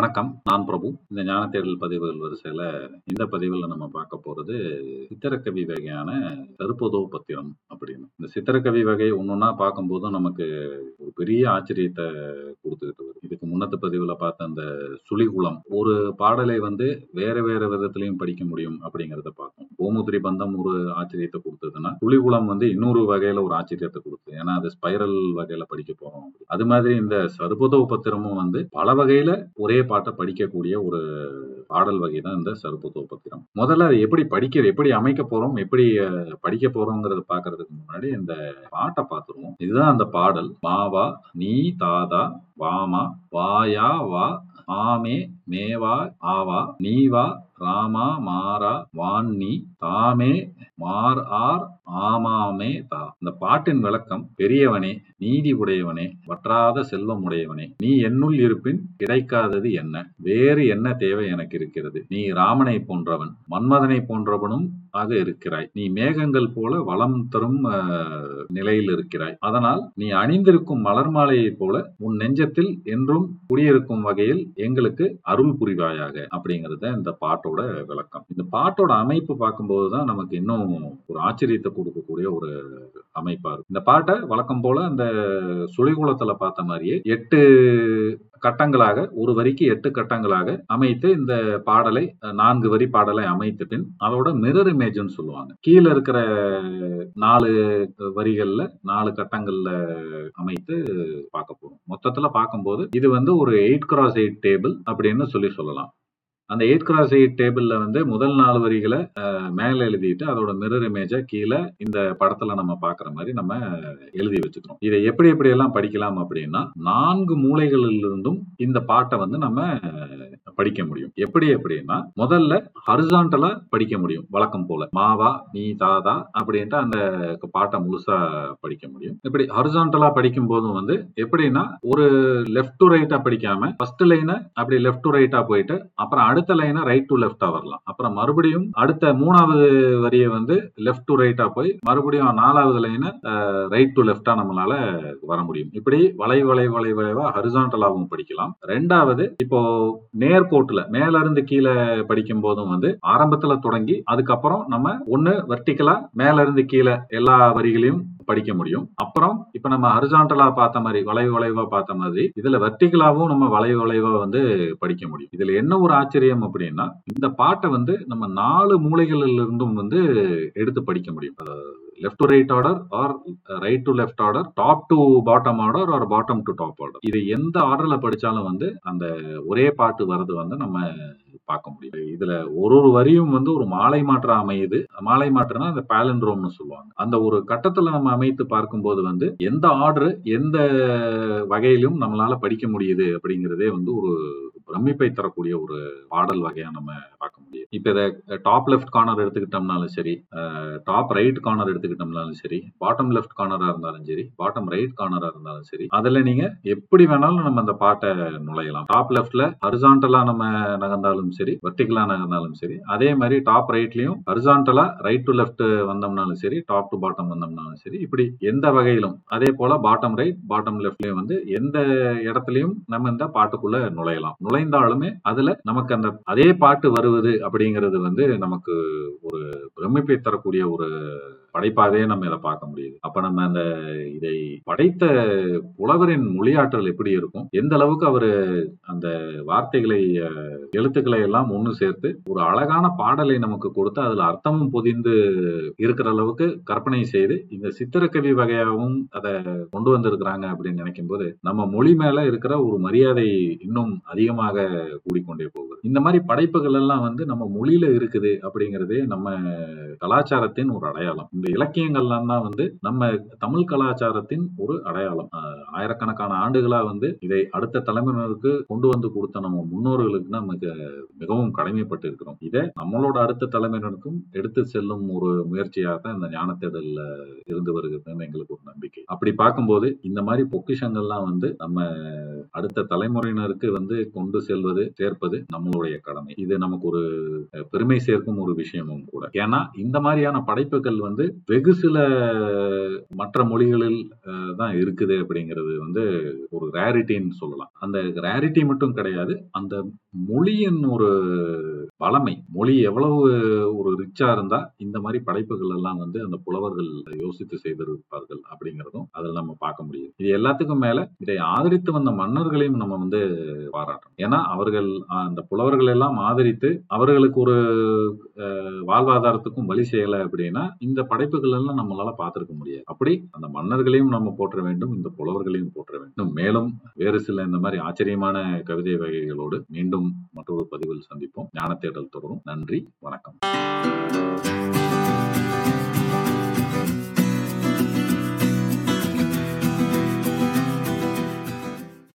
வணக்கம். நான் பிரபு. இந்த ஞான தேடல் பதிவுகள் வரிசையில இந்த பதிவுல நம்ம பார்க்க போறது சித்திரக்கவி வகையான கருப்பதோ பத்திரம் அப்படின்னு. இந்த சித்திரக்கவி வகை ஒன்னொன்னா பார்க்கும்போது நமக்கு ஒரு பெரிய ஆச்சரியத்தை கொடுத்துக்கிட்டு வருது இதுக்கு முன்னத்து பதிவுல பார்த்த அந்த சுழிகுளம் ஒரு பாடலை வந்து வேற வேற விதத்திலையும் படிக்க முடியும் அப்படிங்கறத பார்த்தோம். கோமுத்திரி பந்தம் ஒரு ஆச்சரியத்தை கொடுத்ததுன்னா சுழிகுளம் வந்து இன்னொரு வகையில ஒரு ஆச்சரியத்தை ஏன்னா அது ஸ்பைரல் வகையில படிக்க போறோம். அது மாதிரி இந்த சர்பதோ பத்திரமும் வந்து பல வகையில ஒரே பாட்டை படிக்கக்கூடிய ஒரு பாடல் வகை தான் இந்த சர்பதோ பத்திரம் முதல்ல அதை எப்படி படிக்க எப்படி அமைக்க போறோம் எப்படி படிக்க போறோங்கிறத பாக்குறதுக்கு முன்னாடி இந்த பாட்டை பார்த்துருவோம். இதுதான் அந்த பாடல். மாவா நீ தாதா வாமா வாயா வா ஆமே மேவா ஆவா நீவா ராமா மாரா வான்னி தாமே மார் ஆர் ஆமாமே தா இந்த பாட்டின் விளக்கம் பெரியவனே நீதி உடையவனே வற்றாத செல்வம் உடையவனே நீ என்னுள் இருப்பின் கிடைக்காதது என்ன? வேறு என்ன தேவை எனக்கு இருக்கிறது? நீ ராமனை போன்றவன் மன்மதனை போன்றவனும் ஆக இருக்கிறாய். நீ மேகங்கள் போல வளம் தரும் நிலையில் இருக்கிறாய். அதனால் நீ அணிந்திருக்கும் மலர் மாலையைப் போல உன் நெஞ்சத்தில் என்றும் குடியிருக்கும் வகையில் எங்களுக்கு அருள் புரிவாயாக அப்படிங்கறது தான் இந்த பாட்டோட விளக்கம். இந்த பாட்டோட அமைப்பு பார்க்கும்போது தான் நமக்கு இன்னும் ஒரு ஆச்சரியத்தை கொடுக்கக்கூடிய ஒரு அமைப்பார் இந்த பாட்டை வழக்கம் போல அந்த சுழிகுளத்துல பார்த்த மாதிரியே எட்டு கட்டங்களாக ஒரு வரிக்கு எட்டு கட்டங்களாக அமைத்து இந்த பாடலை நான்கு வரி பாடலை அமைத்த பின் அதோட மிரர் இமேஜ்னு சொல்லுவாங்க. கீழே இருக்கிற நாலு வரிகள்ல நாலு கட்டங்கள்ல அமைத்து பார்க்க போறோம். மொத்தத்துல பார்க்கும்போது இது வந்து ஒரு எயிட் கிராஸ் எயிட் டேபிள் அப்படின்னு சொல்லி சொல்லலாம். அந்த எயிட் கிராஸ் எயிட் டேபிள்ல வந்து முதல் நாலு வரிகளை மேலே எழுதிட்டு அதோட மிரர் இமேஜை கீழே இந்த படத்துல நம்ம பாக்குற மாதிரி நம்ம எழுதி வச்சுக்கிறோம். இதை எப்படி எப்படி எல்லாம் படிக்கலாம் அப்படின்னா நான்கு மூலைகளில் இருந்தும் இந்த பாட்டை வந்து நம்ம படிக்க முடியும். எப்படி எப்படின்னா முதல்ல ஹரிசான்டலா படிக்க முடியும் வழக்கம் போல. மாவா நீ தாதா அப்படின்ட்டு அந்த பாட்டை முழுசா படிக்க முடியும். இப்படி ஹரிசான்டலா படிக்கும் போதும் வந்து எப்படின்னா ஒரு லெஃப்ட் டு ரைட்டா படிக்காம ஃபர்ஸ்ட் லைனை அப்படி லெஃப்ட் டு ரைட்டா போயிட்டு அப்புறம் அடுத்த லைனை ரைட் டு லெஃப்டா வரலாம். அப்புறம் மறுபடியும் அடுத்த மூணாவது வரியை வந்து லெஃப்ட் டு ரைட்டா போய் மறுபடியும் நாலாவது லைனை ரைட் டு லெஃப்டா நம்மளால வர முடியும். இப்படி வளை வளை வளை வளைவா ஹரிசான்டலாவும் படிக்கலாம். ரெண்டாவது இப்போ நேர் நேர்கோட்டுல மேல இருந்து கீழே படிக்கும் போதும் வந்து ஆரம்பத்துல தொடங்கி அதுக்கப்புறம் நம்ம ஒண்ணு வெர்டிக்கலா மேல இருந்து கீழே எல்லா வரிகளையும் படிக்க முடியும். அப்புறம் இப்ப நம்ம ஹரிசாண்டலா பார்த்த மாதிரி வளைவு வளைவா பார்த்த மாதிரி இதுல வெர்டிகலாவும் நம்ம வளைவு வளைவா வந்து படிக்க முடியும். இதுல என்ன ஒரு ஆச்சரியம் அப்படின்னா இந்த பாட்டை வந்து நம்ம நாலு மூலைகளில் இருந்தும் வந்து எடுத்து படிக்க முடியும். Left to right order or right to left order top to bottom order or bottom to top order இது எந்த ஆர்டர்ல படிச்சாலும் வந்து அந்த ஒரே பாட்டு வர்றது வந்து நம்ம பார்க்க முடியும். இதுல ஒரு ஒரு வரியும் வந்து ஒரு மாலை மாற்றம் அமையுது. மாலை மாற்றம்னா அந்த பேலண்ட்ரோம்னு சொல்லுவாங்க. அந்த ஒரு கட்டத்துல நம்ம அமைத்து பார்க்கும்போது வந்து எந்த ஆர்டர் எந்த வகையிலும் நம்மளால படிக்க முடியுது அப்படிங்கிறதே வந்து ஒரு பிரமிப்பை தரக்கூடிய ஒரு பாடல் வகையா நம்ம பார்க்க முடியும். இப்ப இதை டாப் லெஃப்ட் கார்னர் எடுத்துக்கிட்டோம்னாலும் சரி டாப் ரைட் கார்னர் எடுத்துக்கிட்டோம்னாலும் சரி பாட்டம் லெஃப்ட் கார்னரா இருந்தாலும் சரி பாட்டம் ரைட் கார்னரா இருந்தாலும் சரி அதுல நீங்க எப்படி வேணாலும் நம்ம அந்த பாட்டை நுழையலாம். டாப் லெஃப்ட்ல ஹரிசான்டலா நம்ம நகர்ந்தாலும் சரி வெர்டிகலா நகர்ந்தாலும் சரி அதே மாதிரி டாப் ரைட்லயும் ஹரிசான்டலா ரைட் டு லெஃப்ட் வந்தோம்னாலும் சரி டாப் டு பாட்டம் வந்தோம்னாலும் சரி இப்படி எந்த வகையிலும் அதே போல பாட்டம் ரைட் பாட்டம் லெஃப்ட்லயும் வந்து எந்த இடத்துலயும் நம்ம இந்த பாட்டுக்குள்ள நுழையலாம். நுழைந்தாலுமே அதுல நமக்கு அந்த அதே பாட்டு வருவது அப்படிங்கிறது வந்து நமக்கு ஒரு பிரமிப்பை தரக்கூடிய ஒரு படைப்பாகவே நம்ம இதை பார்க்க முடியுது. அப்ப நம்ம அந்த இதை படைத்த புலவரின் மொழியாற்றல் எப்படி இருக்கும்? எந்த அளவுக்கு அவரு அந்த வார்த்தைகளை எழுத்துக்களை எல்லாம் ஒன்று சேர்த்து ஒரு அழகான பாடலை நமக்கு கொடுத்து அதுல அர்த்தமும் பொதிந்து இருக்கிற அளவுக்கு கற்பனை செய்து இந்த சித்திரக்கவி வகையாகவும் அதை கொண்டு வந்திருக்கிறாங்க அப்படின்னு நினைக்கும் போது நம்ம மொழி மேல இருக்கிற ஒரு மரியாதை இன்னும் அதிகமாக கூடிக்கொண்டே போகுது. இந்த மாதிரி படைப்புகள் எல்லாம் வந்து நம்ம மொழியில இருக்குது அப்படிங்கிறதே நம்ம கலாச்சாரத்தின் ஒரு அடையாளம். இந்த இலக்கியங்கள்லாம் தான் வந்து நம்ம தமிழ் கலாச்சாரத்தின் ஒரு அடையாளம். ஆயிரக்கணக்கான ஆண்டுகளா வந்து இதை அடுத்த தலைமுறையினருக்கு கொண்டு வந்து கொடுத்த நம்ம முன்னோர்களுக்கு நமக்கு மிகவும் கடமைப்பட்டு இருக்கிறோம் இதை நம்மளோட அடுத்த தலைமுறையினருக்கும் எடுத்து செல்லும் ஒரு முயற்சியாக தான் இந்த ஞான இருந்து வருகிறதுன்னு எங்களுக்கு ஒரு நம்பிக்கை. அப்படி பார்க்கும்போது இந்த மாதிரி பொக்கிஷங்கள்லாம் வந்து நம்ம அடுத்த தலைமுறையினருக்கு வந்து கொண்டு செல்வது சேர்ப்பது நம்மளுடைய கடமை. இது நமக்கு ஒரு பெருமை சேர்க்கும் ஒரு விஷயமும் கூட. ஏன்னா இந்த மாதிரியான படைப்புகள் வந்து வெகு சில மற்ற மொழிகளில் தான் இருக்குது அப்படிங்கிறது வந்து ஒரு ரேரிட்டின்னு சொல்லலாம். அந்த ரேரிட்டி மட்டும் கிடையாது. அந்த மொழியின் ஒரு வளமை மொழி எவ்வளவு ஒரு ரிச்சா இருந்தா இந்த மாதிரி படைப்புகள் எல்லாம் வந்து அந்த புலவர்கள் யோசித்து செய்திருப்பார்கள் அப்படிங்கிறதும் அதில் நம்ம பார்க்க முடியும் இது எல்லாத்துக்கும் மேல இதை ஆதரித்து வந்த மன்னர்களையும் நம்ம வந்து பாராட்டணும். ஏன்னா அவர்கள் அந்த புலவர்கள் எல்லாம் ஆதரித்து அவர்களுக்கு ஒரு அஹ், வாழ்வாதாரத்துக்கும் வழி செய்யல அப்படின்னா இந்த படைப்புகள் எல்லாம் நம்மளால பார்த்துருக்க முடியாது. அப்படி அந்த மன்னர்களையும் நம்ம போற்ற வேண்டும் இந்த புலவர்களையும் போற்ற வேண்டும். மேலும் வேறு சில இந்த மாதிரி ஆச்சரியமான கவிதை வகைகளோடு மீண்டும் மற்றொரு பதிவில் சந்திப்போம். ஞான தேடல் தொடரும். நன்றி வணக்கம்.